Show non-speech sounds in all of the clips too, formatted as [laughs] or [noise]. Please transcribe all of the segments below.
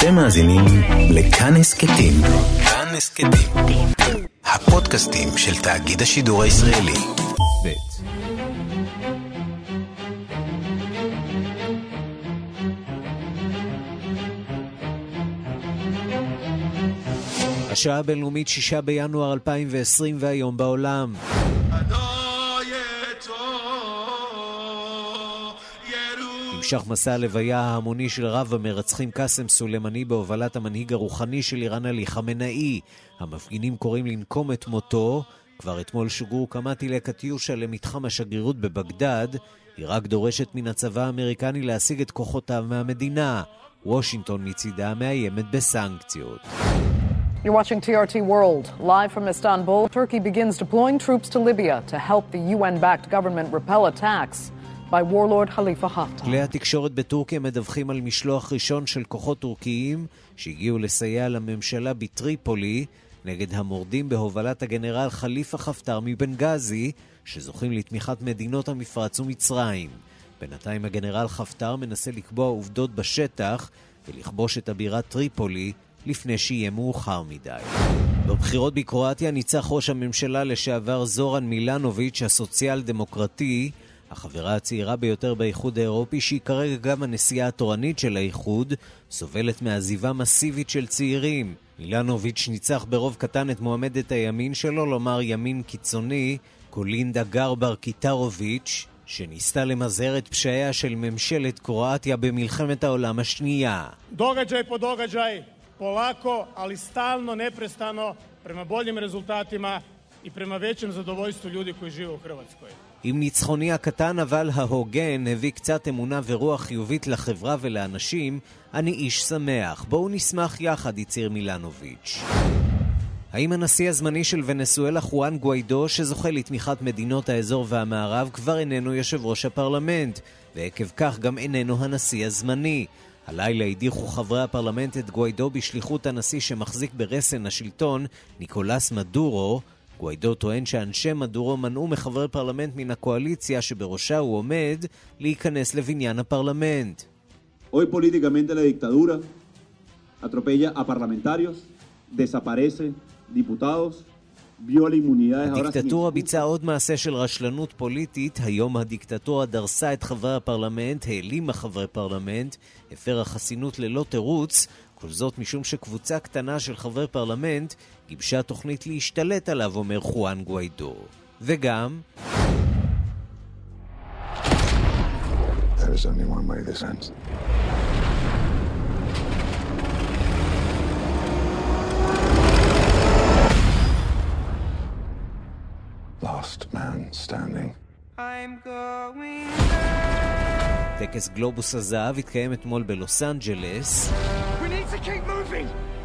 אתם מאזינים לכאן הסכתים. כאן הסכתים. הפודקאסטים של תאגיד השידור הישראלי. ב' השעה הבינלאומית 6 בינואר 2020 והיום בעולם. נמשך מסע הלוויה ההמוני של רב המרצחים קאסם סולימני בהובלת המנהיג הרוחני של איראן עלי חמנאי. המפגינים קוראים לנקום את מותו. כבר אתמול שוגרו כמה טילי קטיושה למתחם השגרירות בבגדד. עיראק דורשת מן הצבא האמריקני להשיג את כוחותיו מהמדינה. וושינגטון מצידה מאיימת בסנקציות. You're watching TRT World. Live from Istanbul, Turkey begins deploying troops to Libya to help the UN backed government repel attacks. By warlord Khalifa Haftar. כלי התקשורת בטורקיה מדווחים על משלוח ראשון של כוחות טורקיים שהגיעו לסייע לממשלה בטריפולי נגד המורדים בהובלת הגנרל חליפה חפטר מבנגזי, שזוכים לתמיכת מדינות המפרץ ומצרים. בינתיים הגנרל חפטר מנסה לקבוע עובדות בשטח ולכבוש את הבירה טריפולי לפני שיהיה מאוחר מדי. בבחירות בקרואטיה ניצח ראש הממשלה לשעבר זורן מילנוביץ' הסוציאל דמוקרטי החברה הצעירה ביותר באיחוד האירופי, שהיא כרגע גם הנשיאה התורנית של האיחוד, סובלת מעזיבה מסיבית של צעירים. מילנוביץ' ניצח ברוב קטן את מועמדת הימין שלו, לומר ימין קיצוני, קולינדה גרבר קיטרוביץ', שניסתה למזער את פשעיה של ממשלת קרואטיה במלחמת העולם השנייה. događaj pa ali stalno, neprestano, prema boljim rezultatima i prema većem zadovoljstvu ljudi koji žive. עם ניצחוני הקטן אבל ההוגן הביא קצת אמונה ורוח חיובית לחברה ולאנשים, אני איש שמח. בואו נשמח יחד, הצהיר מילנוביץ'. האם הנשיא הזמני של ונסואלה חואן גוויידו, שזוכה לתמיכת מדינות האזור והמערב, כבר איננו יושב ראש הפרלמנט, ועקב כך גם איננו הנשיא הזמני? הלילה הדיחו חברי הפרלמנט את גוויידו בשליחות הנשיא שמחזיק ברסן השלטון, ניקולס מדורו, גוואידו טוען שאנשי מדורו מנעו מחברי פרלמנט מן הקואליציה שבראשה הוא עומד להיכנס לבניין הפרלמנט. Hoy políticamente la dictadura atropella a parlamentarios, desaparece diputados, הדיקטטורה ביצעה עוד מעשה של רשלנות פוליטית. היום הדיקטטורה דרסה את חברי הפרלמנט, העלימה חברי פרלמנט, הפרה חסינות ללא תירוץ, כל זאת משום שקבוצה קטנה של חברי פרלמנט גיבשה תוכנית להשתלט עליו, אומר חואן גוויידו. וגם... Last man standing. I'm going טקס גלובוס הזהב התקיים אתמול בלוס אנג'לס.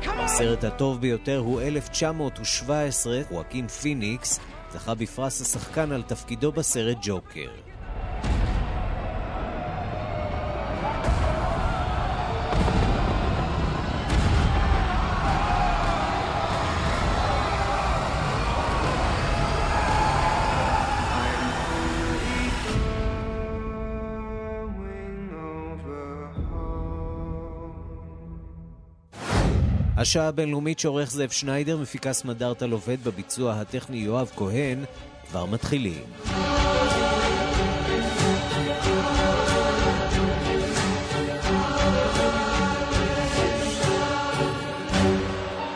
הסרט הטוב ביותר הוא 1917, חואקין פיניקס, זכה בפרס השחקן על תפקידו בסרט ג'וקר. השעה הבינלאומית שעורך זאב שניידר, מפיקה סמדארטה לובד בביצוע הטכני יואב כהן, כבר מתחילים.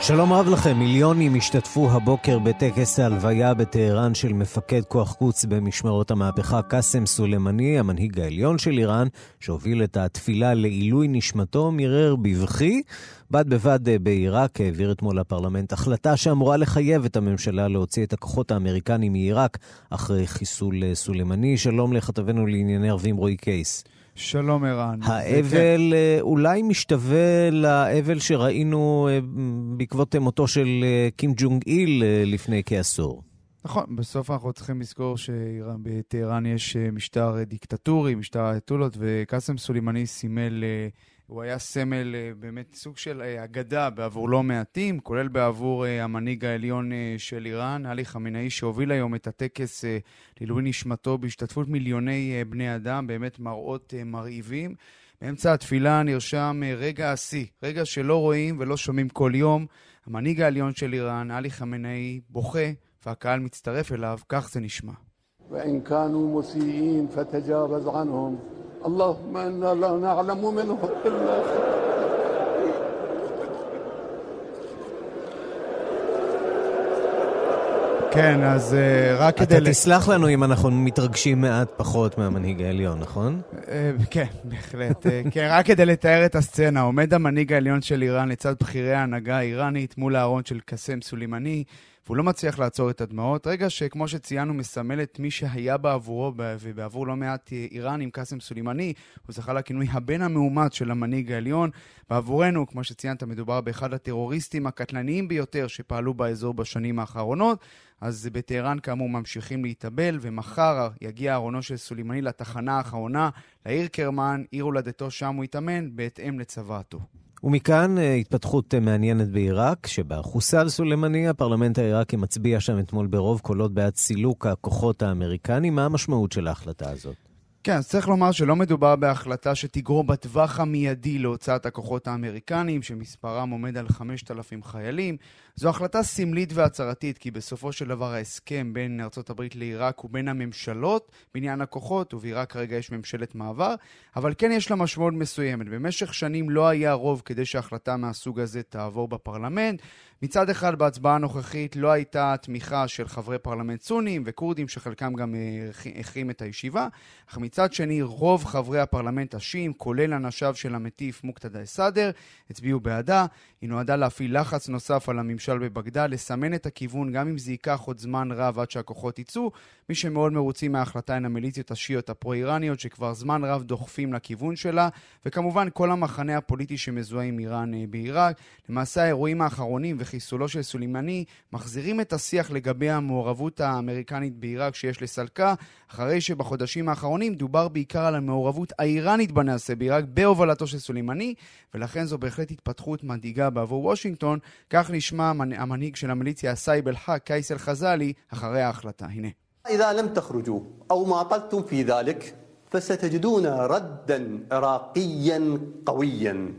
שלום רב לכם, מיליונים השתתפו הבוקר בטקס ההלוויה בטהרן של מפקד כוח קוץ במשמרות המהפכה קאסם סולימני, המנהיג העליון של איראן, שהוביל את התפילה לעילוי נשמתו, מירר בבכי. בד בבד אה, בעיראק העביר אתמול לפרלמנט החלטה שאמורה לחייב את הממשלה להוציא את הכוחות האמריקנים מעיראק אחרי חיסול אה, סולימני. שלום לכתבנו לענייני ערבים רועי קייס. שלום ערן. האבל אה, אולי משתווה לאבל שראינו בעקבות מותו של קים ג'ונג איל לפני כעשור. נכון, בסוף אנחנו צריכים לזכור שבטהרן יש משטר דיקטטורי, משטר האייתולות, וקאסם סולימני סימל הוא היה סמל, אה, באמת סוג של אה, אגדה בעבור לא מעטים, כולל בעבור אה, המנהיג העליון של איראן, עלי חמינאי, שהוביל היום את הטקס לעילוי נשמתו בהשתתפות מיליוני בני אדם, באמת מראות מרהיבים. באמצע התפילה נרשם רגע השיא, רגע שלא רואים ולא שומעים כל יום. המנהיג העליון של איראן, עלי חמינאי, בוכה, והקהל מצטרף אליו, כך זה נשמע. وإن كانوا مسيئين فتجاوز عنهم اللهم إنا لا نعلم منهم إلا [laughs] כן, אז uh, רק אתה כדי... אתה תסלח לנו אם אנחנו מתרגשים מעט פחות מהמנהיג העליון, נכון? Uh, כן, בהחלט. uh, כן, רק כדי לתאר את הסצנה, עומד המנהיג העליון של איראן לצד בכירי ההנהגה האיראנית מול הארון של קאסם סולימני, והוא לא מצליח לעצור את הדמעות. רגע שכמו שציינו, מסמל את מי שהיה בעבורו ובעבור לא מעט איראנים, קאסם סולימני, הוא זכה לכינוי הבן המאומץ של המנהיג העליון. בעבורנו, כמו שציינת, מדובר באחד הטרוריסטים הקטלניים ביותר שפעלו באזור בשנים האחרונות. אז בטהרן כאמור ממשיכים להתאבל, ומחר יגיע ארונו של סולימני לתחנה האחרונה, לעיר קרמן, עיר הולדתו שם הוא יתאמן, בהתאם לצוואתו. ומכאן אה, התפתחות אה, מעניינת בעיראק, שבה חוסל סולימני, הפרלמנט העיראקי מצביע שם אתמול ברוב קולות בעד סילוק הכוחות האמריקנים. מה המשמעות של ההחלטה הזאת? כן, אז צריך לומר שלא מדובר בהחלטה שתגרום בטווח המיידי להוצאת הכוחות האמריקניים, שמספרם עומד על 5,000 חיילים. זו החלטה סמלית והצהרתית, כי בסופו של דבר ההסכם בין ארה"ב לעיראק ובין הממשלות בעניין הכוחות, ובעיראק כרגע יש ממשלת מעבר, אבל כן יש לה משמעות מסוימת. במשך שנים לא היה רוב כדי שהחלטה מהסוג הזה תעבור בפרלמנט. מצד אחד, בהצבעה הנוכחית לא הייתה תמיכה של חברי פרלמנט סונים וכורדים, שחלקם גם החרים את הישיבה, אך מצד שני, רוב חברי הפרלמנט השיעים, כולל אנשיו של המטיף מוקתדה א-סאדר, הצביעו בעדה. היא נועדה להפעיל לחץ נוסף על הממשל בבגדד, לסמן את הכיוון, גם אם זה ייקח עוד זמן רב עד שהכוחות יצאו. מי שמאוד מרוצים מההחלטה הן המיליציות השיעיות הפרו-איראניות, שכבר זמן רב דוחפים לכיוון שלה, וכמובן כל המחנה הפוליטי שמזוהה עם איראן בעיראק. למעשה האירועים האחרונים וחיסולו של סולימני מחזירים את השיח לגבי המעורבות האמריקנית בעיראק שיש לסלקה, אחרי שבחודשים האחרונים דובר בעיקר על המעורבות האיראנית בנעשה בעיראק בהובלתו של סולימני, ולכן זו בהחלט התפתחות מדאיגה בעבור וושינגטון, כך נשמע המנהיג של המיליציה סייב אל-חק, קייס אל-חזאלי, אחרי ההחלטה. הנה. إذا لم تخرجوا أو ما طلتم في ذلك فستجدون ردا عراقيا قويا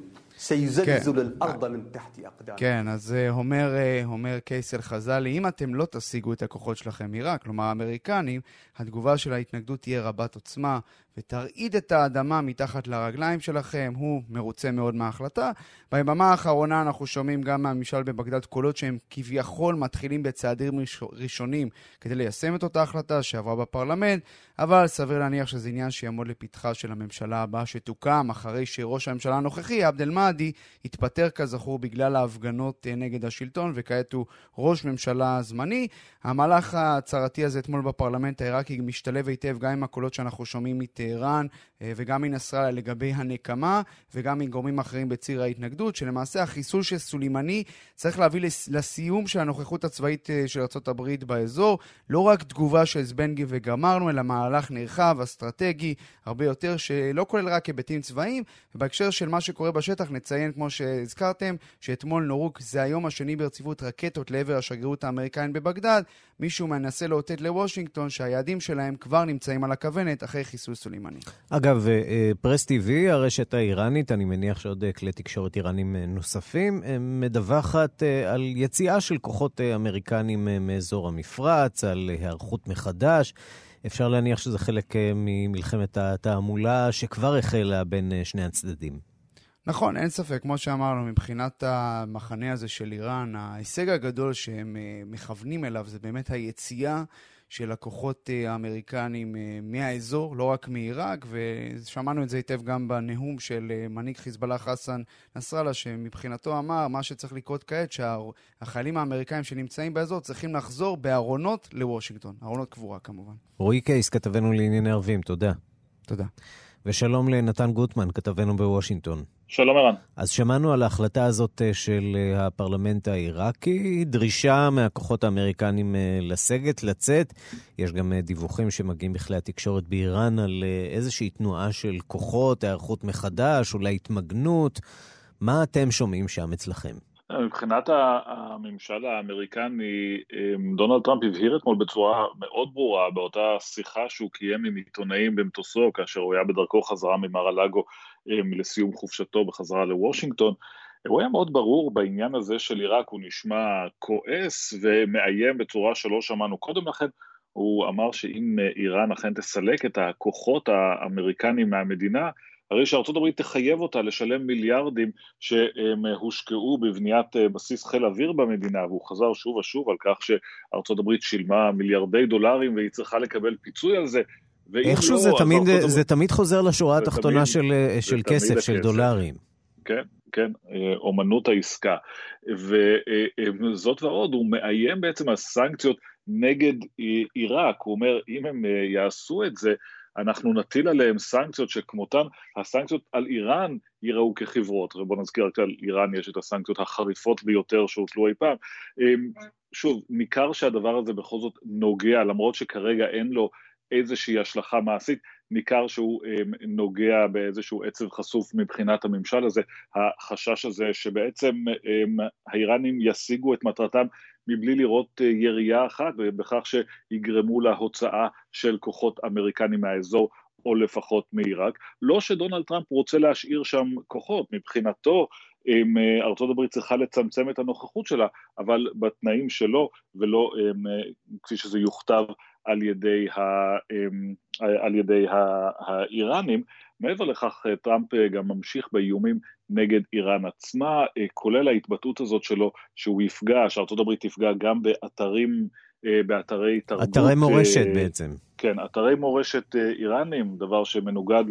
כן, אז אומר, אומר קייסל חזאלי, אם אתם לא תשיגו את הכוחות שלכם מעיראק, כלומר האמריקנים, התגובה של ההתנגדות תהיה רבת עוצמה, ותרעיד את האדמה מתחת לרגליים שלכם, הוא מרוצה מאוד מההחלטה. ביממה האחרונה אנחנו שומעים גם מהממשל בבגדד קולות שהם כביכול מתחילים בצעדים ראשונים כדי ליישם את אותה החלטה שעברה בפרלמנט, אבל סביר להניח שזה עניין שיעמוד לפתחה של הממשלה הבאה שתוקם, אחרי שראש הממשלה הנוכחי, עבד אל-מהדי, התפטר כזכור בגלל ההפגנות אה, נגד השלטון, וכעת הוא ראש ממשלה זמני. המהלך ההצהרתי הזה אתמול בפרלמנט העיראקי משתלב היטב גם עם הקולות שאנחנו שומעים מטהרן אה, וגם מנסראללה לגבי הנקמה, וגם מגורמים אחרים בציר ההתנגדות, שלמעשה החיסול של סולימני צריך להביא לסיום של הנוכחות הצבאית אה, של ארה"ב באזור. לא רק תגובה של זבנגי וגמרנו, אלא מהלך נרחב, אסטרטגי, הרבה יותר, שלא כולל רק היבטים צבאיים. ובהקשר של מה שקורה בשטח, נציין, כמו שהזכרתם, שאתמול נורו, זה היום השני ברציפות רקטות לעבר השגרירות האמריקאית בבגדד. מישהו מנסה לאותת לוושינגטון שהיעדים שלהם כבר נמצאים על הכוונת אחרי חיסול סולימני. אגב, אה, אה, פרס TV, הרשת האיראנית, אני מניח שעוד אה, כלי תקשורת איראנים נוספים, מדווחת על יציאה של כוחות אמריקנים מאזור המפרץ, על היערכות מחדש. אפשר להניח שזה חלק ממלחמת התעמולה שכבר החלה בין שני הצדדים. נכון, אין ספק, כמו שאמרנו, מבחינת המחנה הזה של איראן, ההישג הגדול שהם מכוונים אליו זה באמת היציאה של הכוחות אה, האמריקנים אה, מהאזור, לא רק מעיראק, ושמענו את זה היטב גם בנאום של אה, מנהיג חיזבאללה חסן נסראללה, שמבחינתו אמר, מה שצריך לקרות כעת, שהחיילים האמריקאים שנמצאים באזור צריכים לחזור בארונות לוושינגטון, ארונות קבורה כמובן. רועי קייס, כתבנו לענייני ערבים, תודה. תודה. ושלום לנתן גוטמן, כתבנו בוושינגטון. שלום ערן. אז שמענו על ההחלטה הזאת אה, של אה, הפרלמנט העיראקי, דרישה מהכוחות האמריקנים אה, לסגת, לצאת. יש גם דיווחים שמגיעים בכלי התקשורת באיראן על איזושהי תנועה של כוחות, היערכות מחדש, אולי התמגנות. מה אתם שומעים שם אצלכם? מבחינת הממשל האמריקני, אמ, דונלד טראמפ הבהיר אתמול בצורה מאוד ברורה באותה שיחה שהוא קיים עם עיתונאים במטוסו כאשר הוא היה בדרכו חזרה ממר הלאגו אמ, לסיום חופשתו בחזרה לוושינגטון. הוא היה מאוד ברור בעניין הזה של עיראק, הוא נשמע כועס ומאיים בצורה שלא שמענו קודם לכן. הוא אמר שאם איראן אכן תסלק את הכוחות האמריקניים מהמדינה, הרי הברית תחייב אותה לשלם מיליארדים שהם הושקעו בבניית אה, בסיס חיל אוויר במדינה, והוא חזר שוב ושוב על כך שארצות הברית שילמה מיליארדי דולרים והיא צריכה לקבל פיצוי על זה. איכשהו לא, זה, תמיד, זה תמיד חוזר לשורה התחתונה של, אה, של כסף, הכסף. של דולרים. כן, כן, אה, אומנות העסקה. וזאת ועוד, הוא מאיים בעצם על סנקציות נגד עיראק, הוא אומר, אם הם יעשו את זה, אנחנו נטיל עליהם סנקציות שכמותן, הסנקציות על איראן ייראו כחברות, ובואו נזכיר רק על איראן יש את הסנקציות החריפות ביותר שהוטלו אי פעם. אמ, שוב, ניכר שהדבר הזה בכל זאת נוגע, למרות שכרגע אין לו איזושהי השלכה מעשית, ניכר שהוא אמ, נוגע באיזשהו עצב חשוף מבחינת הממשל הזה, החשש הזה שבעצם אמ, האיראנים ישיגו את מטרתם מבלי לראות אה, ירייה אחת, ובכך שיגרמו להוצאה של כוחות אמריקנים מהאזור, או לפחות מעיראק. לא שדונלד טראמפ רוצה להשאיר שם כוחות, מבחינתו אם אה, ארצות הברית צריכה לצמצם את הנוכחות שלה, אבל בתנאים שלו, ולא אם, אה, כפי שזה יוכתב על ידי, ה, על ידי האיראנים. מעבר לכך, טראמפ גם ממשיך באיומים נגד איראן עצמה, אה, כולל ההתבטאות הזאת שלו שהוא יפגע, הברית תפגע גם באתרים, אה, באתרי תרבות. אתרי מורשת בעצם. כן, אתרי מורשת איראנים, דבר שמנוגד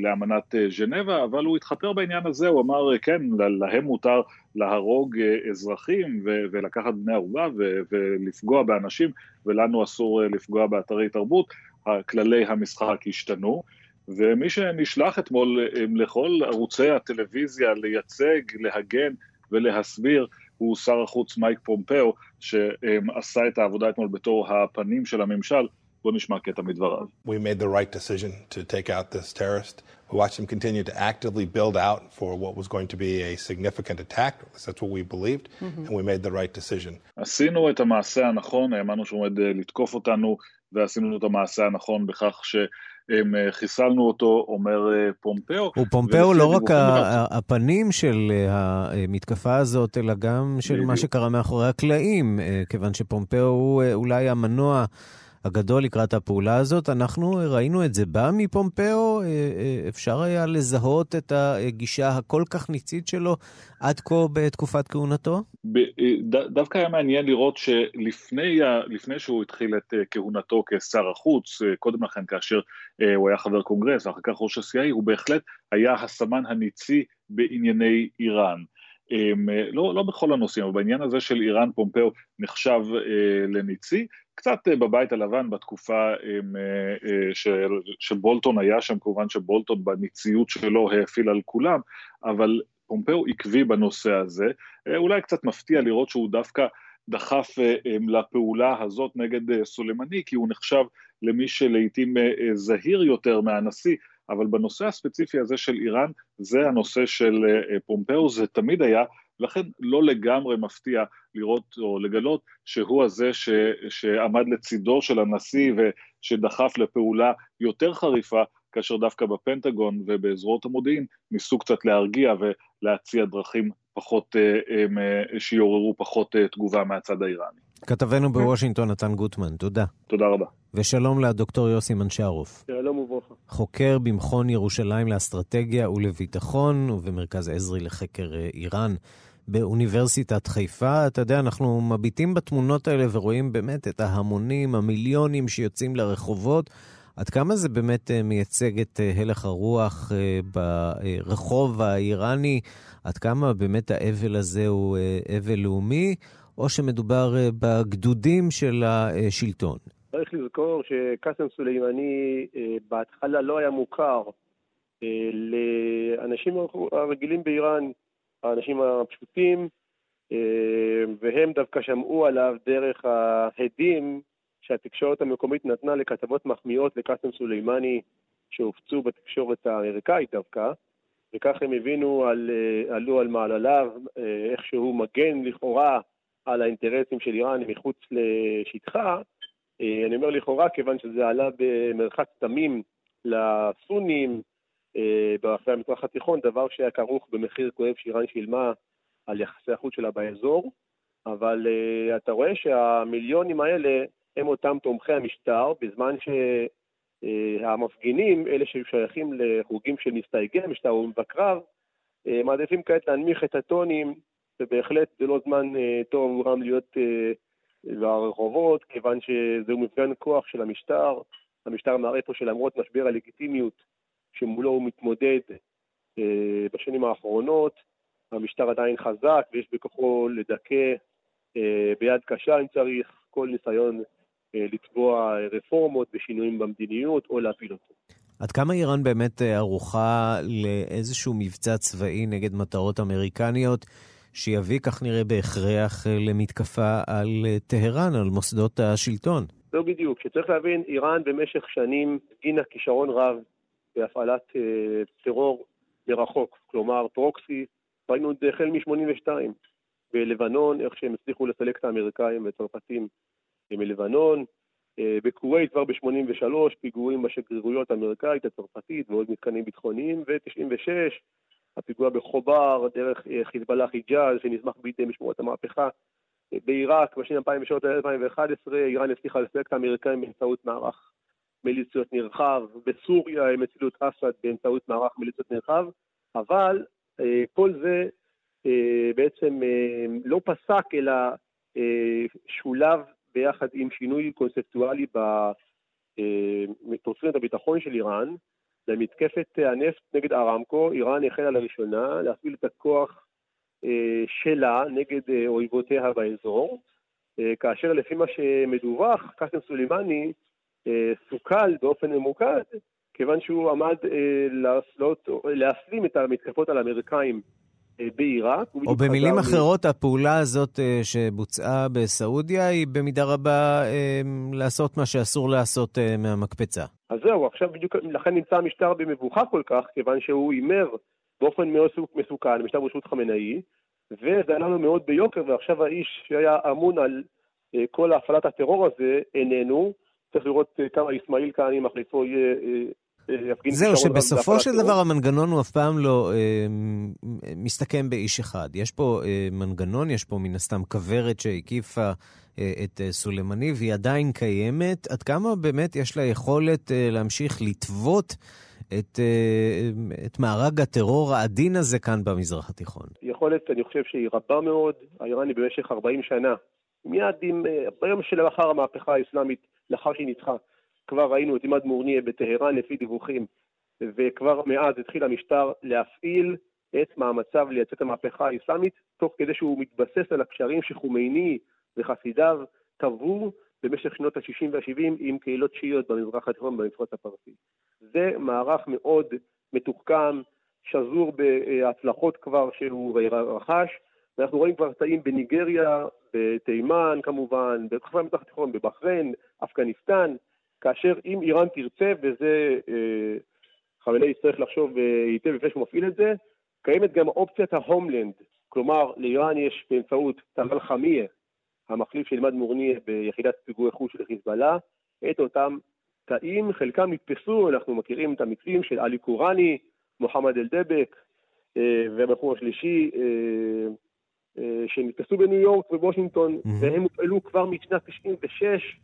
לאמנת ז'נבה, אבל הוא התחפר בעניין הזה, הוא אמר, כן, להם מותר להרוג אזרחים ולקחת בני ערובה ולפגוע באנשים, ולנו אסור לפגוע באתרי תרבות, כללי המשחק השתנו. ומי שנשלח אתמול לכל ערוצי הטלוויזיה לייצג, להגן ולהסביר הוא שר החוץ מייק פומפאו, שעשה את העבודה אתמול בתור הפנים של הממשל. בואו נשמע קטע מדבריו. We made the right decision to take out this terrorist. We watched him continue to actively build out for what was going to be a significant attack. That's what we believed, mm-hmm. and we made the right decision. עשינו את המעשה הנכון, האמנו שהוא עומד לתקוף אותנו, ועשינו את המעשה הנכון בכך ש... הם אה, חיסלנו אותו, אומר אה, פומפאו. ופומפאו לא רק הפנים של אה, המתקפה הזאת, אלא גם של מה שקרה מאחורי הקלעים, כיוון שפומפאו הוא אולי המנוע הגדול לקראת הפעולה הזאת. אנחנו ראינו את זה בא מפומפאו, אה, אה, אפשר היה לזהות את הגישה הכל כך ניצית שלו עד כה בתקופת כהונתו? אה, דווקא היה מעניין לראות שלפני שהוא התחיל את כהונתו כשר החוץ, קודם לכן כאשר הוא היה חבר קונגרס ואחר כך ראש ה-CIA, הוא בהחלט היה הסמן הניצי בענייני איראן. לא, לא בכל הנושאים, אבל בעניין הזה של איראן פומפאו נחשב אה, לניצי, קצת אה, בבית הלבן בתקופה אה, אה, של, שבולטון היה שם, כמובן שבולטון בניציות שלו העפיל על כולם, אבל פומפאו עקבי בנושא הזה, אולי קצת מפתיע לראות שהוא דווקא דחף לפעולה הזאת נגד סולימני, כי הוא נחשב למי שלעיתים זהיר יותר מהנשיא, אבל בנושא הספציפי הזה של איראן, זה הנושא של פומפאו, זה תמיד היה לכן לא לגמרי מפתיע לראות או לגלות שהוא הזה ש, שעמד לצידו של הנשיא ושדחף לפעולה יותר חריפה, כאשר דווקא בפנטגון ובזרועות המודיעין ניסו קצת להרגיע ולהציע דרכים פחות, אה, אה, שיעוררו פחות אה, תגובה מהצד האיראני. כתבנו בוושינגטון נתן גוטמן, תודה. תודה רבה. ושלום לדוקטור יוסי מנשרוף. שלום וברכה. חוקר במכון ירושלים לאסטרטגיה ולביטחון ובמרכז עזרי לחקר איראן. באוניברסיטת חיפה. אתה יודע, אנחנו מביטים בתמונות האלה ורואים באמת את ההמונים, המיליונים שיוצאים לרחובות. עד כמה זה באמת אה, מייצג את אה, הלך הרוח אה, ברחוב האיראני? עד כמה באמת האבל הזה הוא אבל לאומי, או שמדובר בגדודים של השלטון? צריך לזכור שקאסם סולימני בהתחלה לא היה מוכר לאנשים הרגילים באיראן. האנשים הפשוטים, אה, והם דווקא שמעו עליו דרך ההדים שהתקשורת המקומית נתנה לכתבות מחמיאות לקאסם סולימני שהופצו בתקשורת האמריקאית דווקא, וכך הם הבינו, על, אה, עלו על מעלליו, אה, איך שהוא מגן לכאורה על האינטרסים של איראן מחוץ לשטחה. אה, אני אומר לכאורה כיוון שזה עלה במרחק תמים לסונים ברחבי המזרח התיכון, דבר שהיה כרוך במחיר כואב שאיראן שילמה על יחסי החוץ שלה באזור, אבל אתה רואה שהמיליונים האלה הם אותם תומכי המשטר, בזמן ש... אה, המפגינים, אלה ששייכים לחוגים של מסתייגי המשטר אה, מעדיפים כעת להנמיך את הטונים, ובהחלט זה לא זמן אה, טוב עבורם להיות ברחובות, כיוון שזהו מפגן כוח של המשטר. המשטר מראה פה שלמרות משבר הלגיטימיות שמולו הוא מתמודד בשנים האחרונות, המשטר עדיין חזק ויש בכוחו לדכא ביד קשה אם צריך כל ניסיון אה, לתבוע רפורמות ושינויים במדיניות או להפיל אותו. עד כמה איראן באמת אה, ערוכה לאיזשהו מבצע צבאי נגד מטרות אמריקניות שיביא, כך נראה בהכרח, אה, למתקפה על טהרן, על מוסדות השלטון? לא בדיוק. שצריך להבין, איראן במשך שנים הגינה כישרון רב בהפעלת אה, טרור מרחוק, כלומר פרוקסי, ראינו את זה החל מ-82 בלבנון, איך שהם הצליחו לסלק את האמריקאים והצרפתים מלבנון. אה, בכווית כבר ב-83, פיגועים בשגרירויות האמריקאית, הצרפתית ועוד מתקנים ביטחוניים, ו-96, הפיגוע בחובר, דרך אה, חיזבאללה חיג'אז, שנזמח בידי משמורת המהפכה. אה, בעיראק, בשנים 2011 איראן הצליחה לסלק את האמריקאים באמצעות מערך מיליציות נרחב, בסוריה הם הצילו את אסד באמצעות מערך מיליציות נרחב, אבל כל זה בעצם לא פסק, אלא שולב ביחד עם שינוי קונספטואלי בתוצרת הביטחון של איראן, למתקפת הנפט נגד ארמקו, איראן החלה לראשונה להפעיל את הכוח אה, שלה נגד אה, אויבותיה באזור, אה, כאשר לפי מה שמדווח, קאסם סולימני סוכל באופן ממוקד, כיוון שהוא עמד להסלים את המתקפות על האמריקאים בעיראק. או במילים אחרות, מ... הפעולה הזאת אה, שבוצעה בסעודיה היא במידה רבה אה, לעשות מה שאסור לעשות מהמקפצה. אז זהו, עכשיו בדיוק, לכן נמצא המשטר במבוכה כל כך, כיוון שהוא הימר באופן מאוד מסוכן, משטר ברשות חמינאי, וזה עלה לו מאוד ביוקר, ועכשיו האיש שהיה אמון על כל הפעלת הטרור הזה איננו. צריך לראות כמה אסמאעיל כהני מחליפו יהיה יפגין זהו, שבסופו של דבר המנגנון הוא אף פעם לא אה, מסתכם באיש אחד. יש פה אה, מנגנון, יש פה מן הסתם כוורת שהקיפה אה, את אה, סולימני, והיא עדיין קיימת. עד כמה באמת יש לה יכולת אה, להמשיך לטוות את, אה, את מארג הטרור העדין הזה כאן במזרח התיכון? יכולת, אני חושב שהיא רבה מאוד. האיראני במשך 40 שנה, מיד עם, אה, ביום שלאחר המהפכה האסלאמית, לאחר שהיא ניצחה, כבר ראינו את עימאד מורניה בטהרן לפי דיווחים, וכבר מאז התחיל המשטר להפעיל את מאמציו לייצא את המהפכה האסלאמית, תוך כדי שהוא מתבסס על הקשרים שחומייני וחסידיו קבעו במשך שנות ה-60 וה-70 עם קהילות שיעיות במזרח התיכון במפרץ הפרסי. זה מערך מאוד מתוחכם, שזור בהצלחות כבר שהוא רכש, ואנחנו רואים כבר תאים בניגריה, בתימן כמובן, בכפרי המזרח התיכון, בבחריין, אפגניסטן, כאשר אם איראן תרצה, וזה אה, חמינאי יצטרך לחשוב אה, היטב לפני שהוא מפעיל את זה, קיימת גם אופציית ההומלנד, כלומר לאיראן יש באמצעות תמל חמיה, המחליף של עמד מורניה ביחידת פיגועי חוש של חיזבאללה, את אותם תאים, חלקם נתפסו, אנחנו מכירים את המקרים של עלי קוראני, מוחמד אל-דבק אה, והבחור השלישי שנתפסו בניו יורק ובוושינגטון, mm-hmm. והם הופעלו כבר משנת 96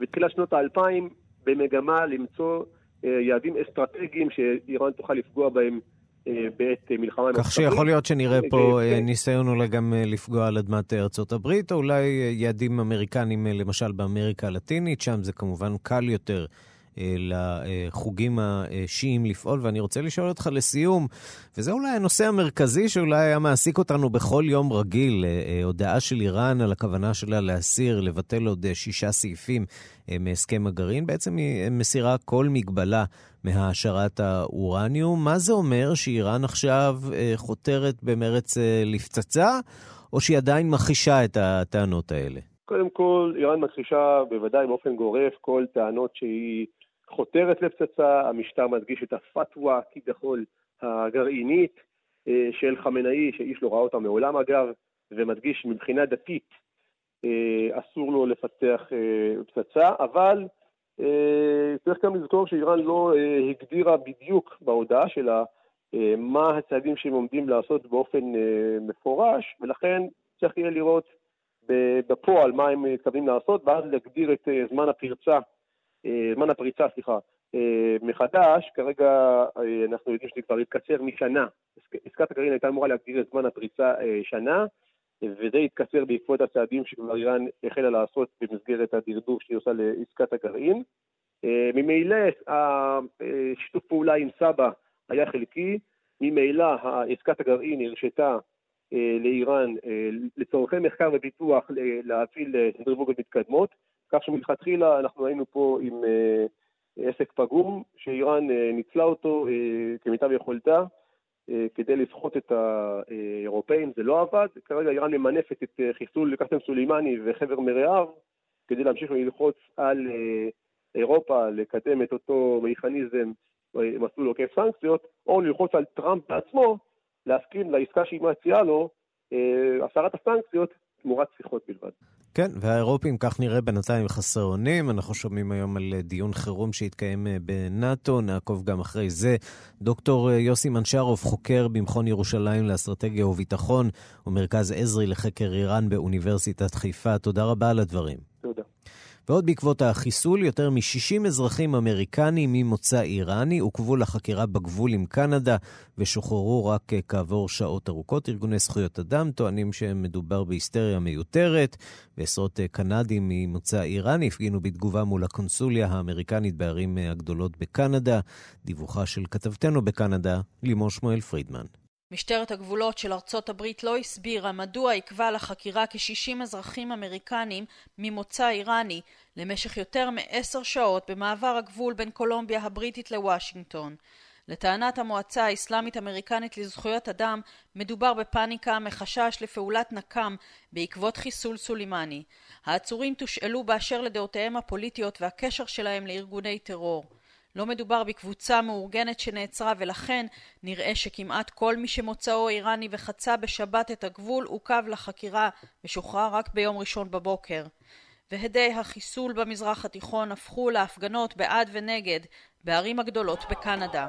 ותחילת שנות האלפיים במגמה למצוא אה, יעדים אסטרטגיים שאיראן תוכל לפגוע בהם אה, בעת אה, מלחמה כך שיכול להיות שנראה פה ניסיון אולי גם לפגוע על אדמת ארצות הברית, או אולי יעדים אמריקניים, למשל באמריקה הלטינית, שם זה כמובן קל יותר לחוגים השיעים לפעול. ואני רוצה לשאול אותך לסיום, וזה אולי הנושא המרכזי שאולי היה מעסיק אותנו בכל יום רגיל, אה, אה, הודעה של איראן על הכוונה שלה להסיר, לבטל עוד שישה סעיפים מהסכם הגרעין. בעצם היא מסירה כל מגבלה מהעשרת האורניום. מה זה אומר שאיראן עכשיו חותרת במרץ לפצצה, או שהיא עדיין מכחישה את הטענות האלה? קודם כל, איראן מכחישה בוודאי באופן גורף כל טענות שהיא חותרת לפצצה, המשטר מדגיש את הפתווה כביכול הגרעינית אה, של חמינאי, שאיש לא ראה אותה מעולם אגב, ומדגיש מבחינה דתית אה, אסור לו לפתח אה, פצצה, אבל צריך גם לזכור שאיראן לא הגדירה בדיוק בהודעה שלה מה הצעדים שהם עומדים לעשות באופן מפורש, ולכן צריך יהיה לראות בפועל מה הם מתכוונים לעשות, ואז להגדיר את זמן הפרצה, זמן הפריצה, סליחה, מחדש. כרגע אנחנו יודעים שזה כבר התקצר משנה. עסקת הגרעין הייתה אמורה להגדיר את זמן הפריצה שנה, וזה התקצר בעקבות הצעדים שכבר איראן החלה לעשות במסגרת הדרדור שהיא עושה לעסקת הגרעין. אה, ממילא השיתוף פעולה עם סבא היה חלקי, ממילא עסקת הגרעין הרשתה אה, לאיראן אה, לצורכי מחקר ופיתוח להפעיל סנטריפוגות מתקדמות, כך שמלכתחילה אנחנו היינו פה עם עסק פגום, שאיראן ניצלה אותו כמיטב יכולתה. אה, כדי לסחוט את האירופאים, זה לא עבד. כרגע איראן ממנפת את אה, חיסול קאסם סולימני וחבר מרעיו כדי להמשיך ללחוץ על אה, אירופה לקדם את אותו מכניזם, מסלול עוקף סנקציות, או ללחוץ על טראמפ בעצמו להסכים לעסקה שהיא מציעה לו, הסרת הסנקציות תמורת שיחות בלבד. כן, והאירופים, כך נראה בינתיים חסרי אונים. אנחנו שומעים היום על דיון חירום שהתקיים אה, בנאט"ו, נעקוב גם אחרי זה. דוקטור אה, יוסי מנשרוב, חוקר במכון ירושלים לאסטרטגיה וביטחון, ומרכז עזרי לחקר איראן באוניברסיטת חיפה. תודה רבה על הדברים. תודה. ועוד בעקבות החיסול, יותר מ-60 אזרחים אמריקנים ממוצא איראני עוכבו לחקירה בגבול עם קנדה ושוחררו רק כעבור שעות ארוכות. ארגוני זכויות אדם טוענים שמדובר בהיסטריה מיותרת, ועשרות קנדים ממוצא איראני הפגינו בתגובה מול הקונסוליה האמריקנית בערים הגדולות בקנדה. דיווחה של כתבתנו בקנדה, לימור שמואל פרידמן. משטרת הגבולות של ארצות הברית לא הסבירה מדוע עיכבה לחקירה כ-60 אזרחים אמריקנים ממוצא איראני למשך יותר מעשר שעות במעבר הגבול בין קולומביה הבריטית לוושינגטון. לטענת המועצה האסלאמית אמריקנית לזכויות אדם מדובר בפאניקה מחשש לפעולת נקם בעקבות חיסול סולימני. העצורים תושאלו באשר לדעותיהם הפוליטיות והקשר שלהם לארגוני טרור. לא מדובר בקבוצה מאורגנת שנעצרה ולכן נראה שכמעט כל מי שמוצאו איראני וחצה בשבת את הגבול עוכב לחקירה ושוחרר רק ביום ראשון בבוקר. והדי החיסול במזרח התיכון הפכו להפגנות בעד ונגד בערים הגדולות בקנדה.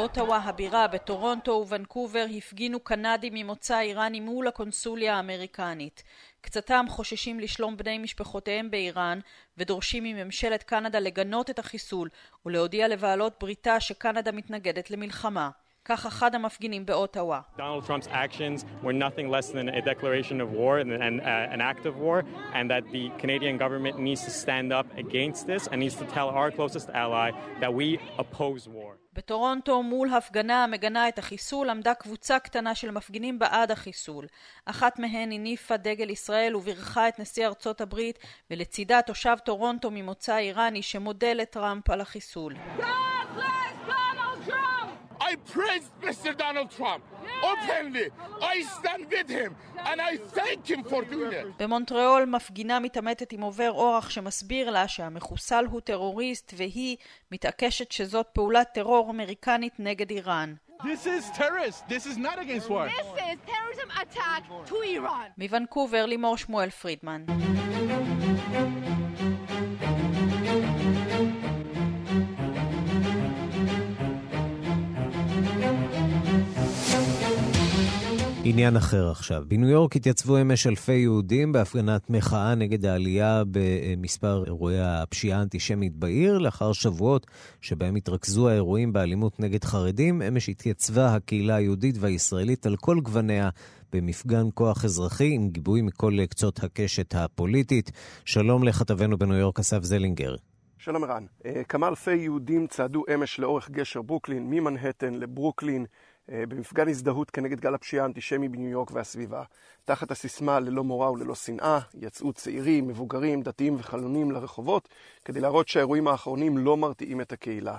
באוטווה הבירה, בטורונטו וונקובר הפגינו קנדים ממוצא איראני מול הקונסוליה האמריקנית. קצתם חוששים לשלום בני משפחותיהם באיראן ודורשים מממשלת קנדה לגנות את החיסול ולהודיע לבעלות בריתה שקנדה מתנגדת למלחמה. כך אחד המפגינים באוטווה. Donald Trump's actions were nothing less than a declaration of war and uh, an act of war and that the Canadian government needs to stand up against this and needs to tell our closest ally that we oppose war. בטורונטו מול הפגנה המגנה את החיסול עמדה קבוצה קטנה של מפגינים בעד החיסול. אחת מהן הניפה דגל ישראל ובירכה את נשיא ארצות הברית ולצידה תושב טורונטו ממוצא איראני שמודה לטראמפ על החיסול. I praised Mr. Donald Trump openly. I stand with him and I thank him for doing it. במונטריאול מפגינה מתעמתת עם עובר אורח שמסביר לה שהמחוסל הוא טרוריסט והיא מתעקשת שזאת פעולת טרור אמריקנית נגד איראן. This is terrorist. This is not against war. This is terrorism attack to Iran. מוונקובר לימור שמואל פרידמן. עניין אחר עכשיו. בניו יורק התייצבו אמש אלפי יהודים בהפגנת מחאה נגד העלייה במספר אירועי הפשיעה האנטישמית בעיר, לאחר שבועות שבהם התרכזו האירועים באלימות נגד חרדים. אמש התייצבה הקהילה היהודית והישראלית על כל גווניה במפגן כוח אזרחי עם גיבוי מכל קצות הקשת הפוליטית. שלום לכתבנו בניו יורק, אסף זלינגר. שלום ערן. אה, כמה אלפי יהודים צעדו אמש לאורך גשר ברוקלין, ממנהטן לברוקלין. אה, במפגן הזדהות כנגד גל הפשיעה האנטישמי בניו יורק והסביבה. תחת הסיסמה ללא מורא וללא שנאה, יצאו צעירים, מבוגרים, דתיים וחלונים לרחובות, כדי להראות שהאירועים האחרונים לא מרתיעים את הקהילה.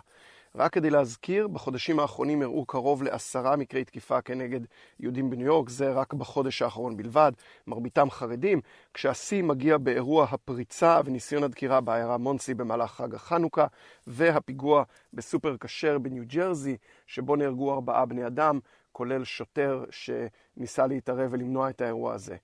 רק כדי להזכיר, בחודשים האחרונים אירעו קרוב לעשרה מקרי תקיפה כנגד יהודים בניו יורק, זה רק בחודש האחרון בלבד, מרביתם חרדים, כשהשיא מגיע באירוע הפריצה וניסיון הדקירה בעיירה מונסי במהלך חג החנוכה, והפיגוע בסופר כשר בניו ג'רזי, שבו נהרגו ארבעה בני אדם, כולל שוטר שניסה להתערב ולמנוע את האירוע הזה.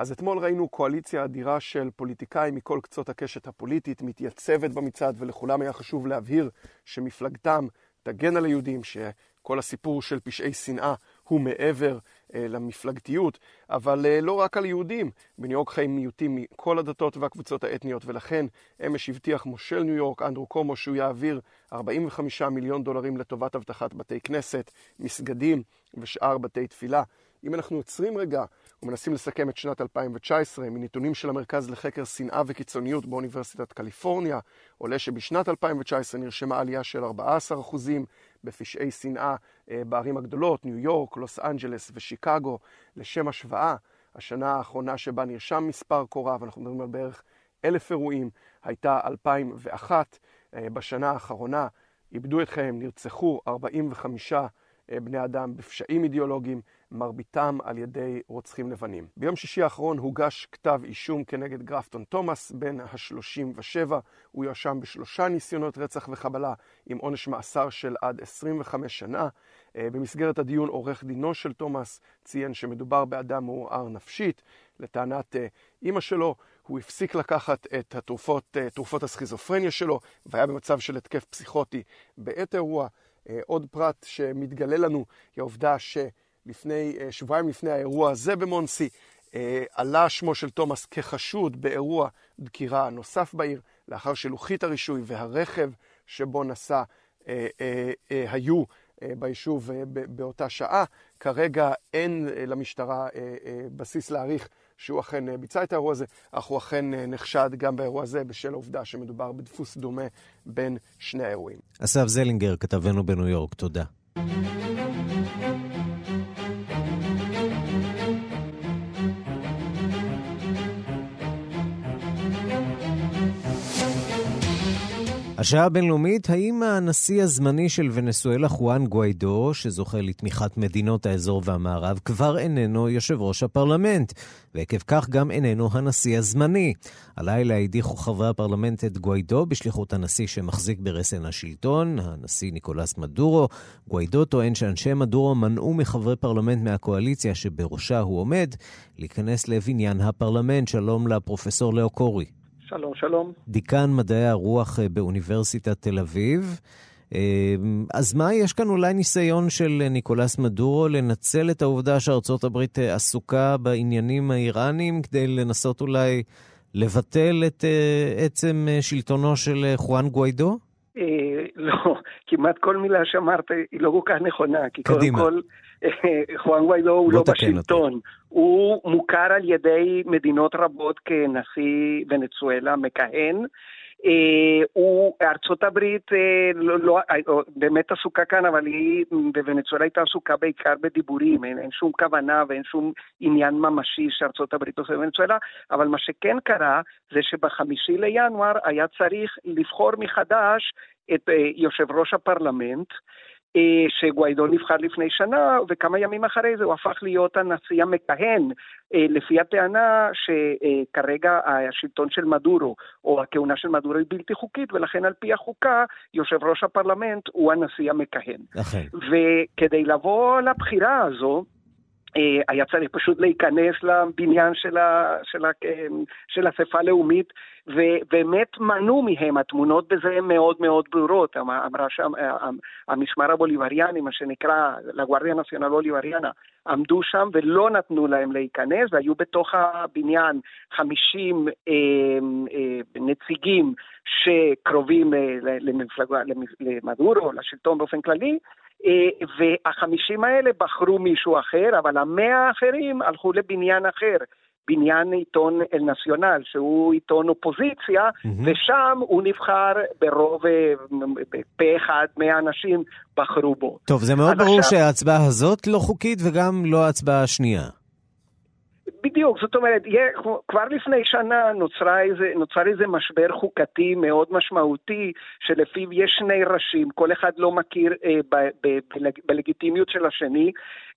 אז אתמול ראינו קואליציה אדירה של פוליטיקאים מכל קצות הקשת הפוליטית מתייצבת במצעד, ולכולם היה חשוב להבהיר שמפלגתם תגן על היהודים, שכל הסיפור של פשעי שנאה הוא מעבר אה, למפלגתיות, אבל אה, לא רק על יהודים. בניו יורק חיים מיעוטים מכל הדתות והקבוצות האתניות, ולכן אמש הבטיח מושל ניו יורק, אנדרו קומו, שהוא יעביר 45 מיליון דולרים לטובת אבטחת בתי כנסת, מסגדים ושאר בתי תפילה. אם אנחנו עוצרים רגע ומנסים לסכם את שנת 2019 מנתונים של המרכז לחקר שנאה וקיצוניות באוניברסיטת קליפורניה, עולה שבשנת 2019 נרשמה עלייה של 14% בפשעי שנאה אה, בערים הגדולות, ניו יורק, לוס אנג'לס ושיקגו. לשם השוואה, השנה האחרונה שבה נרשם מספר כה רב, אנחנו מדברים על בערך אלף אירועים, הייתה 2001. אה, בשנה האחרונה איבדו את חייהם, נרצחו 45 אה, בני אדם בפשעים אידיאולוגיים, מרביתם על ידי רוצחים לבנים. ביום שישי האחרון הוגש כתב אישום כנגד גרפטון תומאס, בן ה-37. הוא יואשם בשלושה ניסיונות רצח וחבלה עם עונש מאסר של עד 25 שנה. אה, במסגרת הדיון עורך דינו של תומאס ציין שמדובר באדם מעורער נפשית. לטענת אה, אימא שלו, הוא הפסיק לקחת את התרופות, תרופות הסכיזופרניה שלו, והיה במצב של התקף פסיכוטי בעת אירוע. אה, עוד פרט שמתגלה לנו היא העובדה שלפני, אה, שבועיים לפני האירוע הזה במונסי, אה, עלה שמו של תומאס כחשוד באירוע דקירה נוסף בעיר, לאחר שלוחית הרישוי והרכב שבו נסע היו ביישוב באותה שעה. כרגע אין למשטרה בסיס להעריך שהוא אכן אה, ביצע את האירוע הזה, אך הוא אכן אה, נחשד גם באירוע הזה בשל העובדה שמדובר בדפוס דומה בין שני האירועים. אסף זלינגר, כתבנו בניו יורק, תודה. השעה הבינלאומית, הנשיא הזמני של ונסואלה, חואן גוויידו, שזוכה לתמיכת מדינות האזור והמערב, כבר איננו יושב ראש הפרלמנט, ועקב כך גם איננו הנשיא הזמני. הלילה הדיחו חברי הפרלמנט את גוויידו בשליחות הנשיא שמחזיק ברסן השלטון, הנשיא ניקולס מדורו. גוויידו טוען שאנשי מדורו מנעו מחברי פרלמנט מהקואליציה שבראשה הוא עומד, להיכנס לבניין הפרלמנט. שלום לפרופסור ליאו קורי. שלום, שלום. דיקן מדעי הרוח אה, באוניברסיטת תל אביב. אה, אז מה, יש כאן אולי ניסיון של ניקולס מדורו לנצל את העובדה שארצות הברית אה, עסוקה בעניינים האיראניים כדי לנסות אולי לבטל את עצם שלטונו של חואן גוויידו? לא, כמעט כל מילה שאמרת היא לא כל כך נכונה, כי קודם כל... חואן גוויידו הוא לא בשלטון, אותי. הוא מוכר על ידי מדינות רבות כנשיא ונצואלה מכהן. אה, הוא, ארצות הברית אה, לא, לא, אה, באמת עסוקה כאן, אבל היא בוונצואלה הייתה עסוקה בעיקר בדיבורים, אין, אין שום כוונה ואין שום עניין ממשי שארצות הברית עושה בוונצואלה, אבל מה שכן קרה זה שבחמישי לינואר היה צריך לבחור מחדש את יושב ראש הפרלמנט. אה, שגוויידו נבחר לפני שנה, וכמה ימים אחרי זה הוא הפך להיות הנשיא המכהן, אה, לפי הטענה שכרגע השלטון של מדורו, או הכהונה של מדורו היא בלתי חוקית, ולכן על פי החוקה, יושב ראש הפרלמנט הוא הנשיא המכהן. אכן. וכדי לבוא לבחירה הזו, היה צריך פשוט להיכנס לבניין של, ה, הלאומית, ובאמת מנעו מהם, התמונות בזה מאוד מאוד ברורות. אמ, אמרה שם, המשמר הבוליבריאני, מה שנקרא, לגוארדיה נציונל בוליבריאנה, עמדו שם ולא נתנו להם להיכנס, והיו בתוך הבניין 50 אה, אה, נציגים שקרובים אה, למדורו, לשלטון באופן כללי, אה, והחמישים האלה בחרו מישהו אחר, אבל המאה האחרים הלכו לבניין אחר. בניין עיתון אל-נציונל, שהוא עיתון אופוזיציה, mm-hmm. ושם הוא נבחר ברוב, אה, פה אחד, מאה אנשים בחרו בו. טוב, זה מאוד ברור עכשיו... שההצבעה הזאת לא חוקית וגם לא ההצבעה השנייה. בדיוק, זאת אומרת, כבר לפני שנה נוצר איזה, נוצר איזה משבר חוקתי מאוד משמעותי, שלפיו יש שני ראשים, כל אחד לא מכיר אה, בלגיטימיות של השני.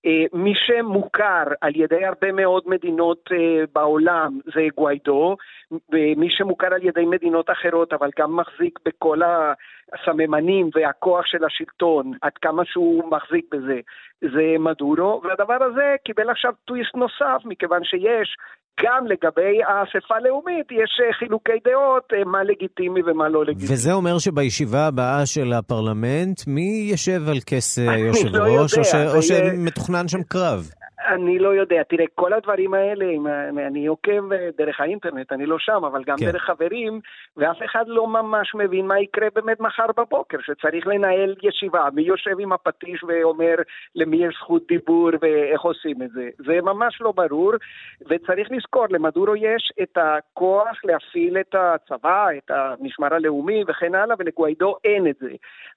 אה, מי שמוכר על ידי הרבה מאוד מדינות אה, בעולם זה גוויידו, ומי שמוכר על ידי מדינות אחרות, אבל גם מחזיק בכל הסממנים והכוח של השלטון, עד כמה שהוא מחזיק בזה, זה מדורו, והדבר הזה קיבל עכשיו טוויסט נוסף, מכיוון שיש גם לגבי האספה הלאומית יש אה, חילוקי דעות מה לגיטימי ומה לא לגיטימי. וזה אומר שבישיבה הבאה של הפרלמנט, מי ישב על כס היושב ראש, לא או, ש... או שמתוכנן שם קרב? אני לא יודע, תראה, כל הדברים האלה, אני עוקב אה, דרך האינטרנט, אני לא שם, אבל גם כן. דרך חברים, ואף אחד לא ממש מבין מה יקרה באמת מחר בבוקר, שצריך לנהל ישיבה, מי יושב עם הפטיש ואומר למי יש זכות דיבור ואיך עושים את זה. זה ממש לא ברור, וצריך לזכור, למדורו יש את הכוח להפעיל את הצבא, את המשמר הלאומי וכן הלאה, ולגוויידו אין את זה.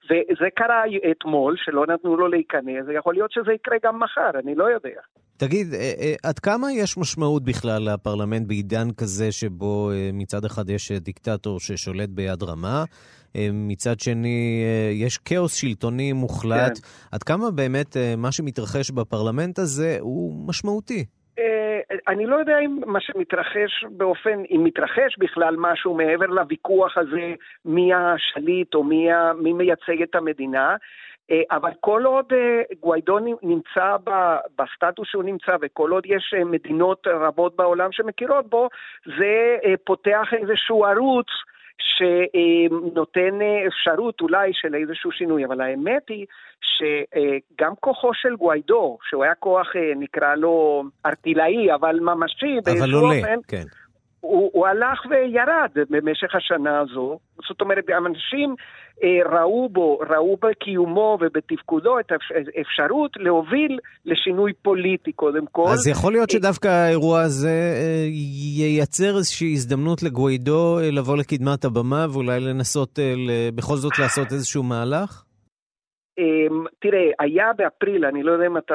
וזה קרה אתמול, שלא נתנו לו להיכנס, ויכול להיות שזה יקרה גם מחר, אני לא יודע. תגיד, אה, אה, עד כמה יש משמעות בכלל לפרלמנט בעידן כזה שבו אה, מצד אחד יש דיקטטור ששולט ביד רמה, מצד שני יש כאוס שלטוני מוחלט. כן. עד כמה באמת מה שמתרחש בפרלמנט הזה הוא משמעותי? אני לא יודע אם מה שמתרחש באופן, אם מתרחש בכלל משהו מעבר לוויכוח הזה מי השליט או מי, מי מייצג את המדינה. אה, אבל כל עוד אה, גוויידו נמצא בסטטוס שהוא נמצא וכל עוד יש אה, מדינות רבות בעולם שמכירות בו, זה פותח איזשהו ערוץ שנותן אפשרות אולי של איזשהו שינוי, אבל האמת היא שגם כוחו של גוויידו, שהוא היה כוח נקרא לו ארטילאי, אבל ממשי באיזשהו אופן, אבל עולה, כן. הוא, הוא הלך וירד במשך השנה הזו. זאת אומרת, אנשים אה, ראו בו, ראו בקיומו ובתפקודו את האפשרות להוביל לשינוי פוליטי קודם כל. אז יכול להיות שדווקא האירוע הזה אה, ייצר איזושהי הזדמנות לגווידו אה, לבוא לקדמת הבמה ואולי לנסות בכל זאת לעשות איזשהו מהלך? אמ, תראה, היה באפריל, אני לא יודע אם אתה